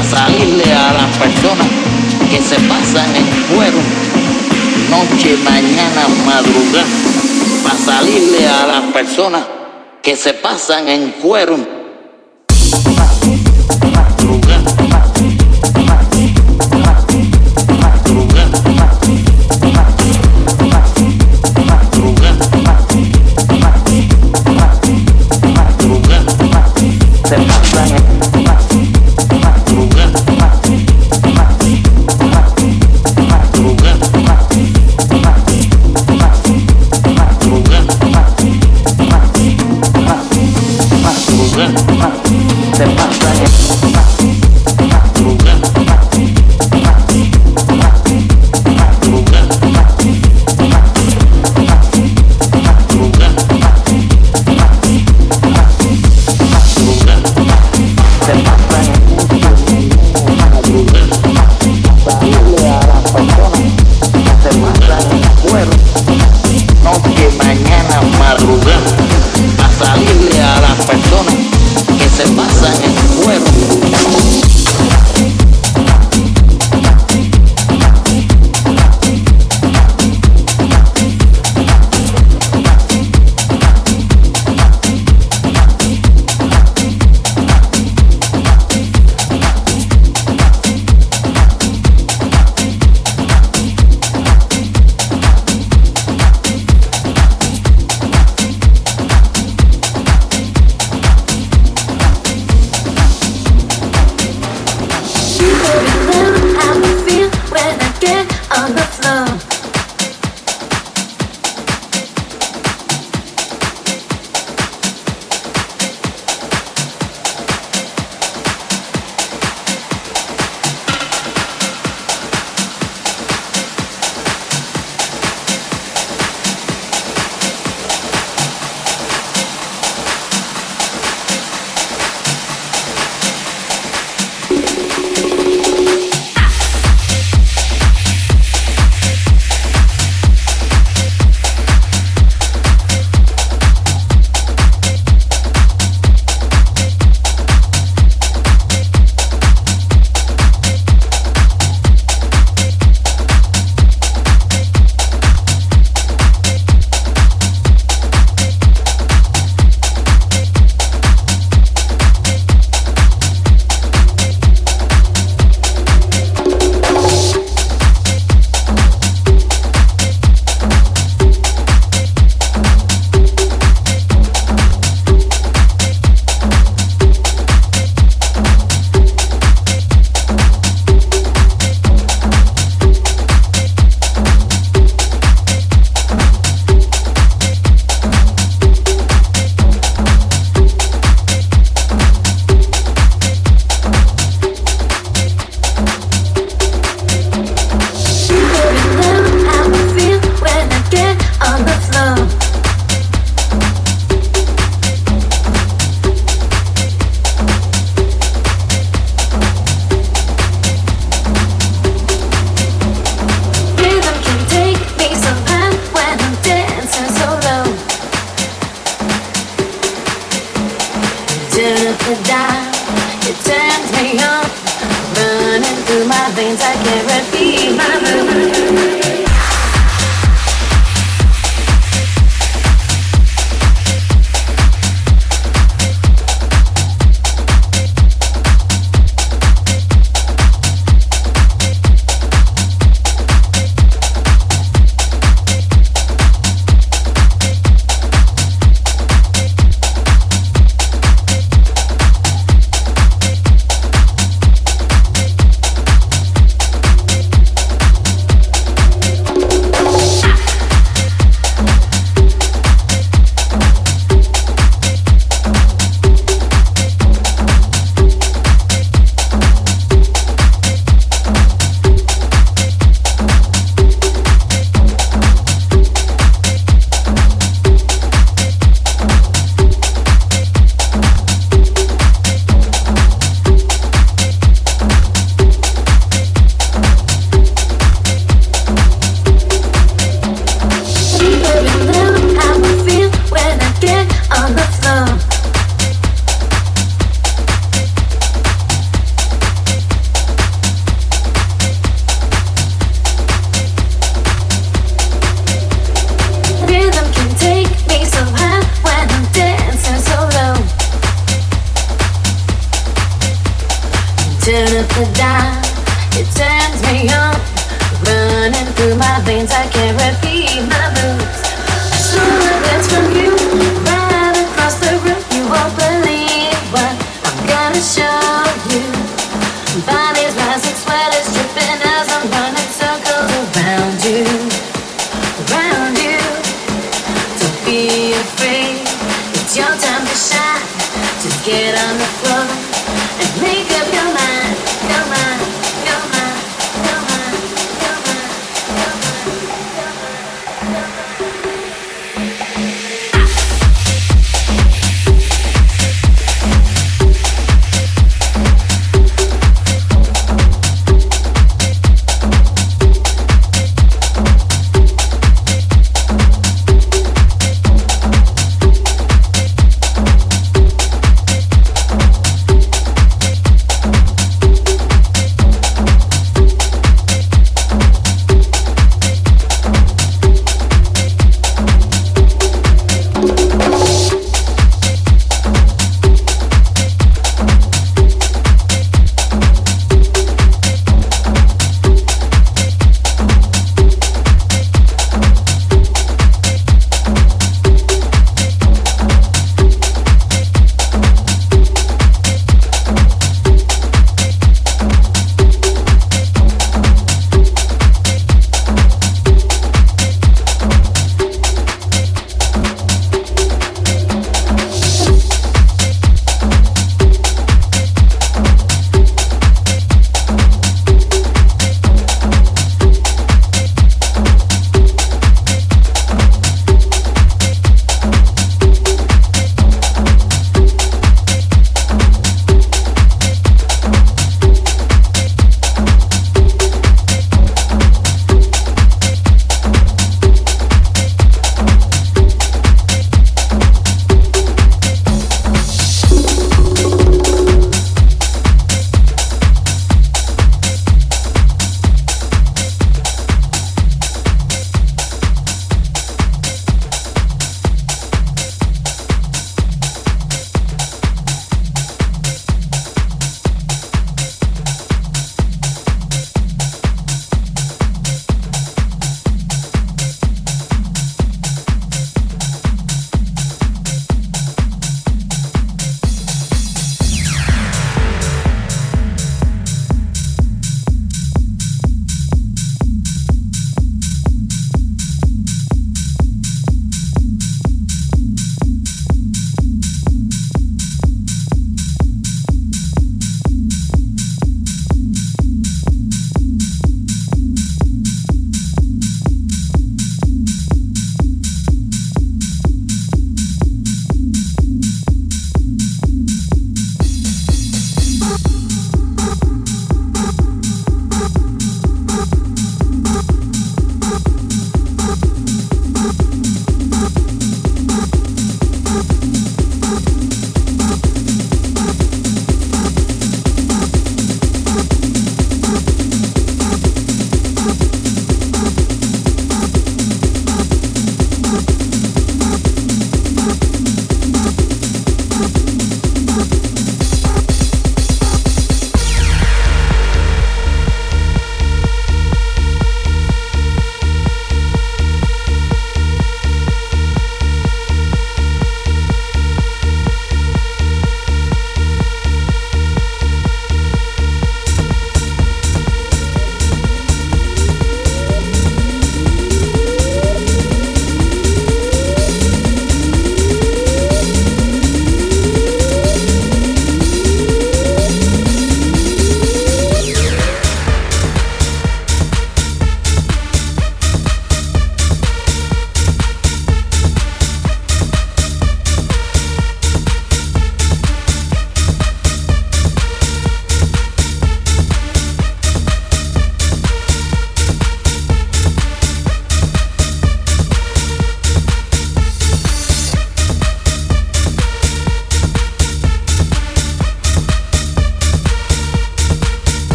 Para salirle a las personas que se pasan en cuero, noche, mañana, madrugada, para salirle a las personas que se pasan en cuero.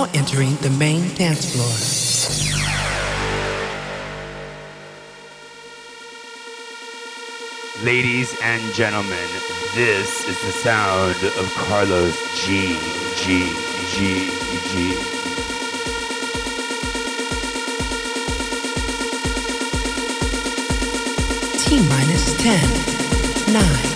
Now entering the main dance floor. Ladies and gentlemen, this is the sound of Carlos G. G. G. G. T minus 10, 9,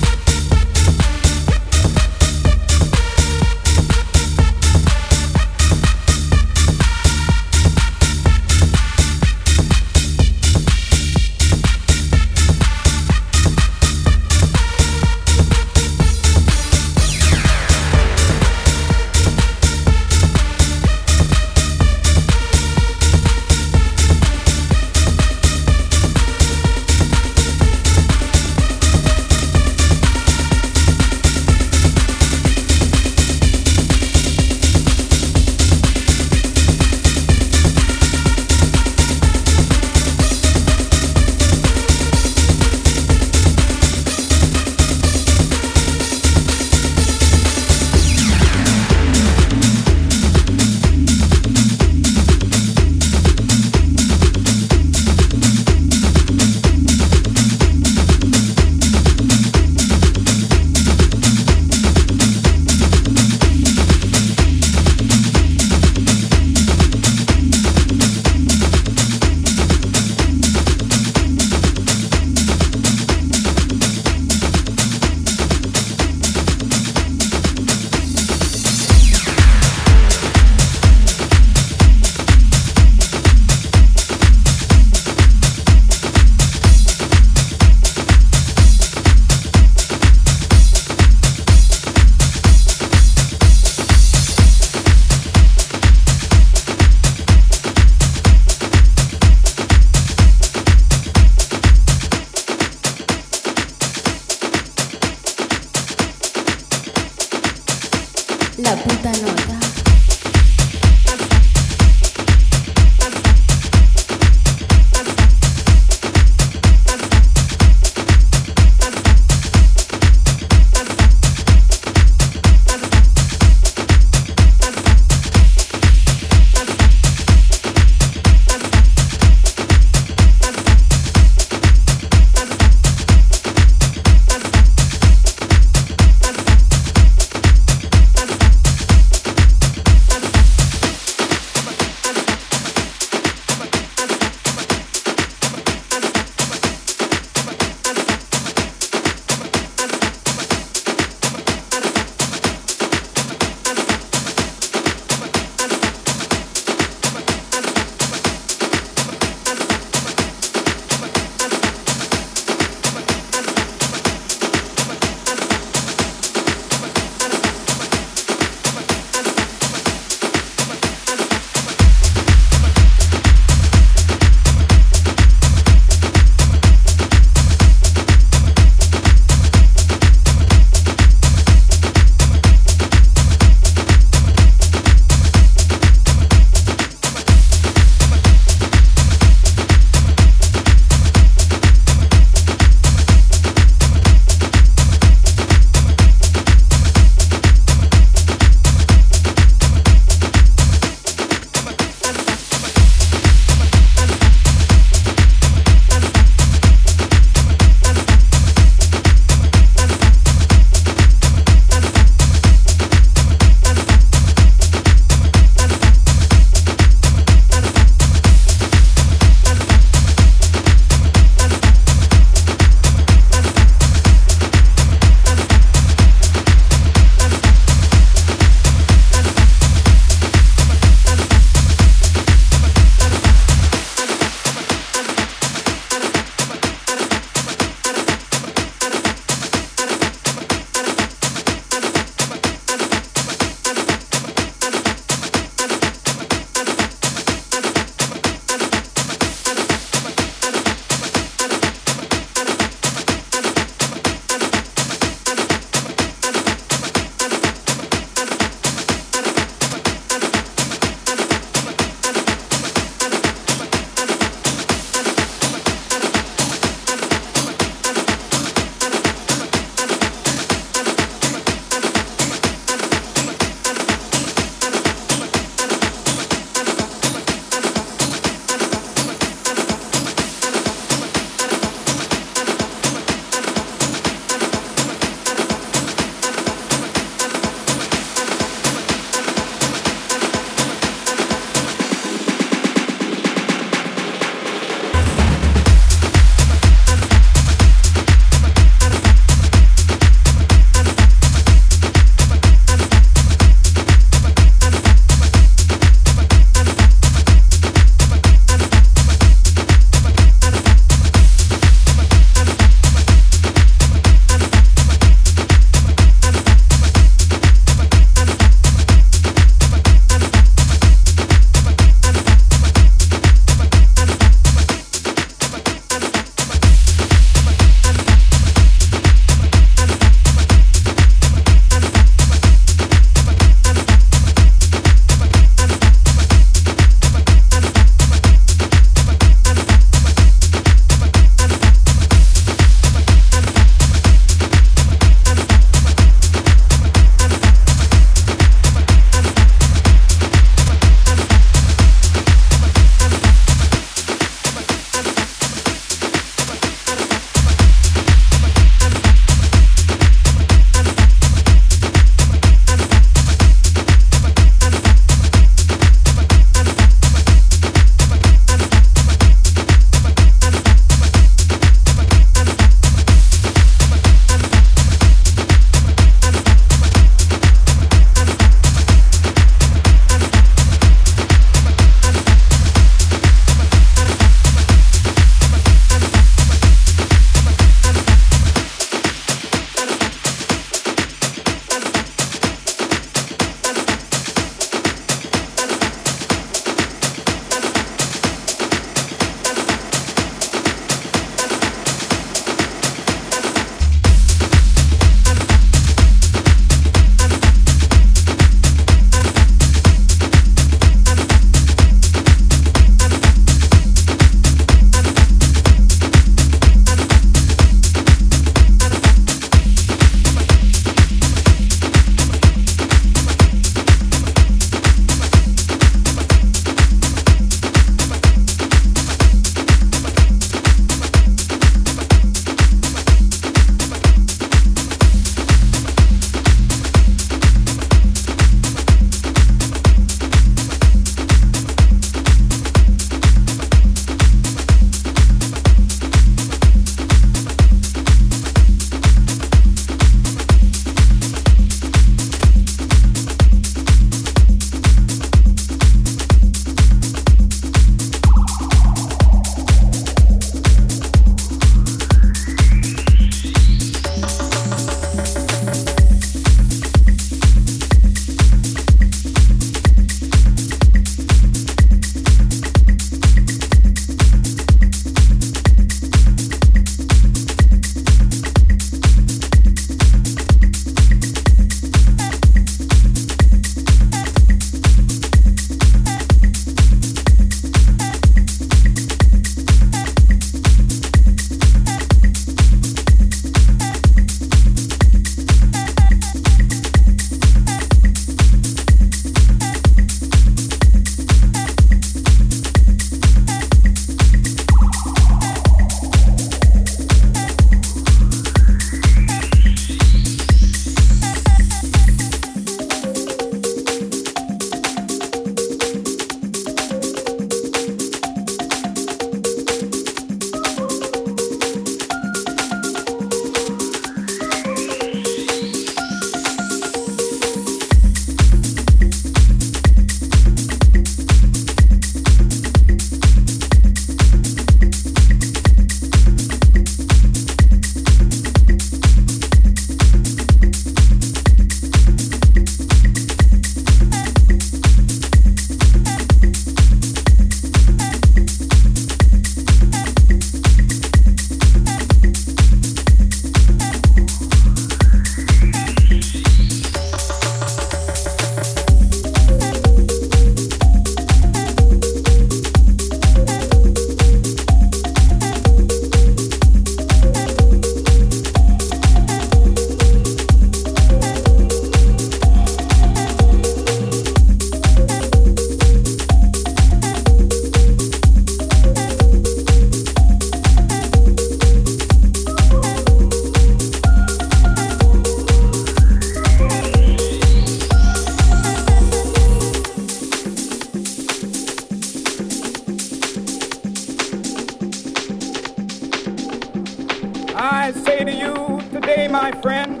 my friend.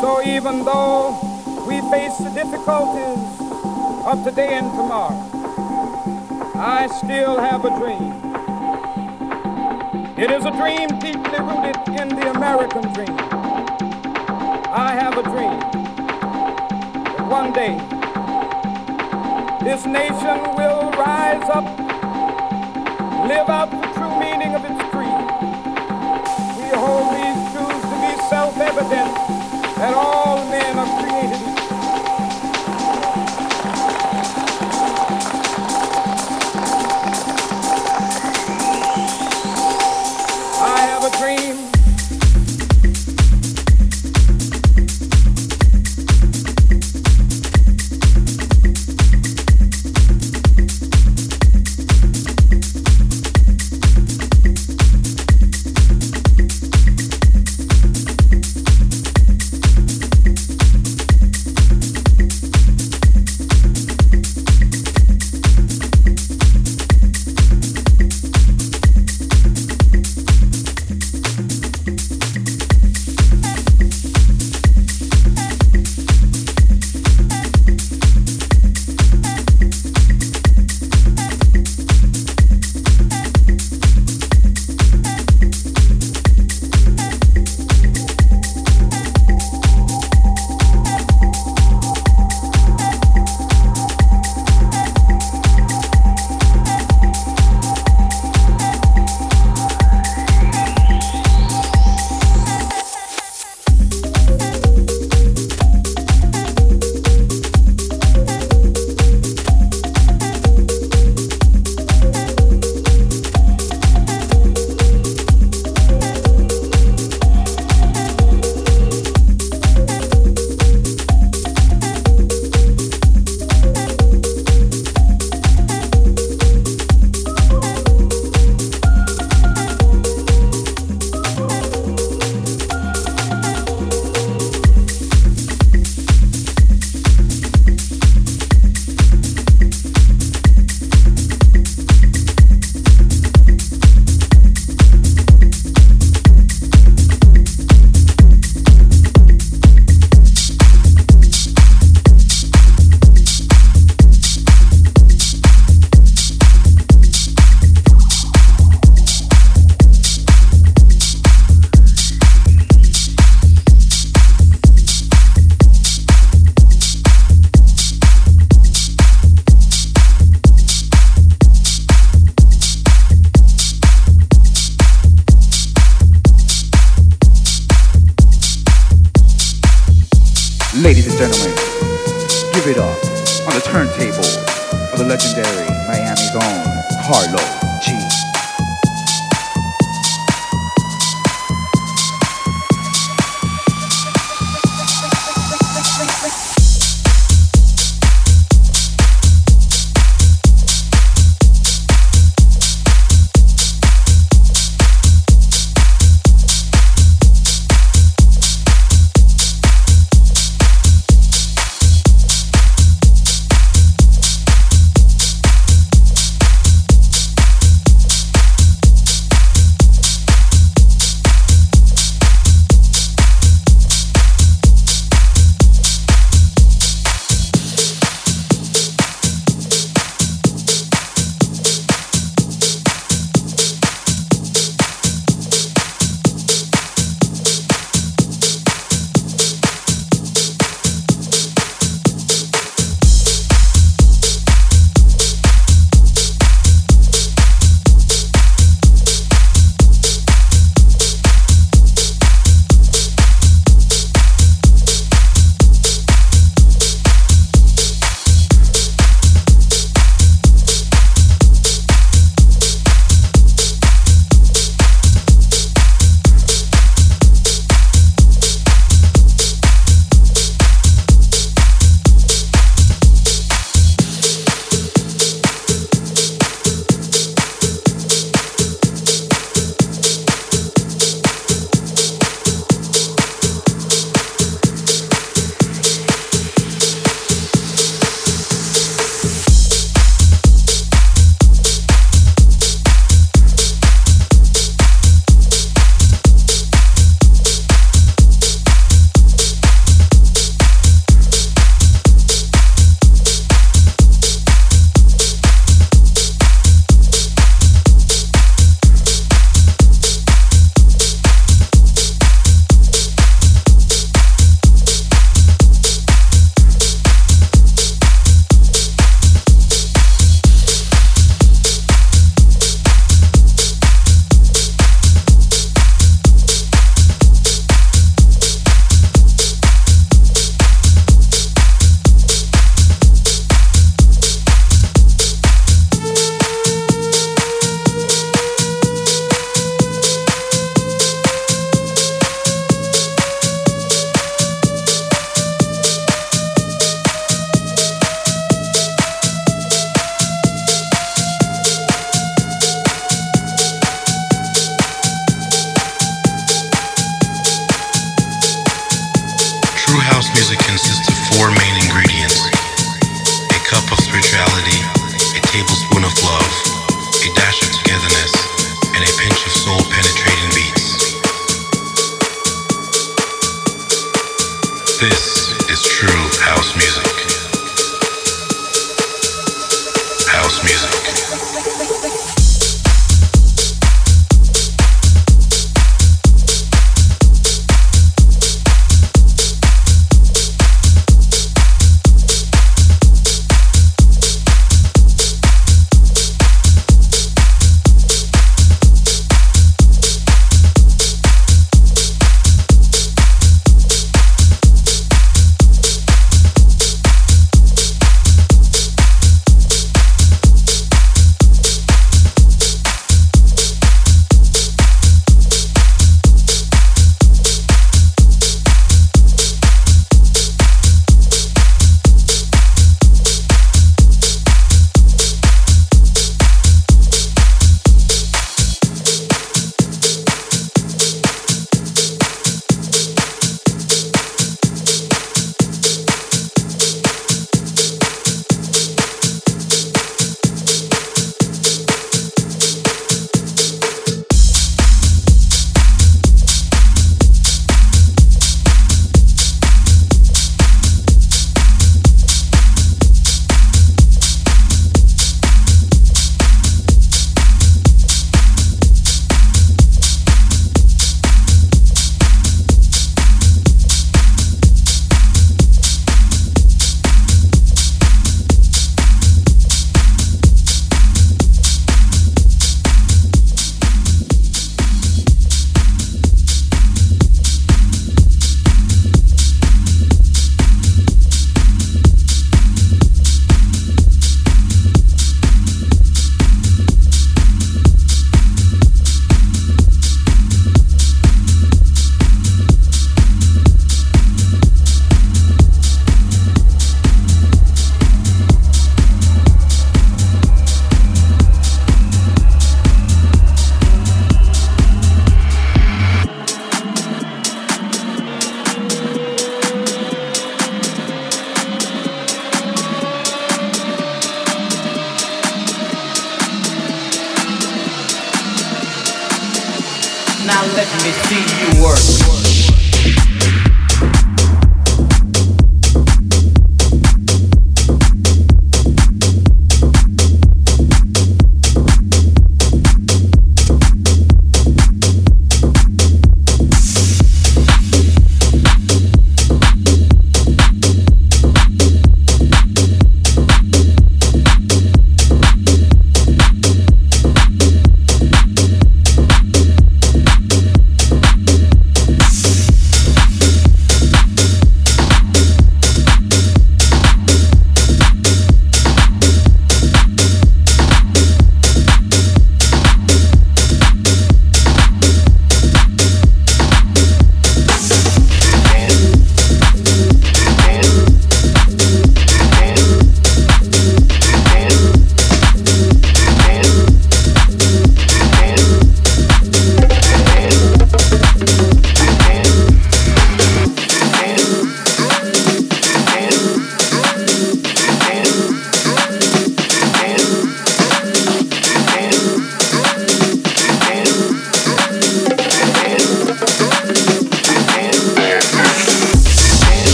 So even though we face the difficulties of today and tomorrow, I still have a dream. It is a dream deeply rooted in the American dream. I have a dream one day this nation will rise up, live out the true meaning of its creed. We hold these truths to be self-evident that all men are created equal.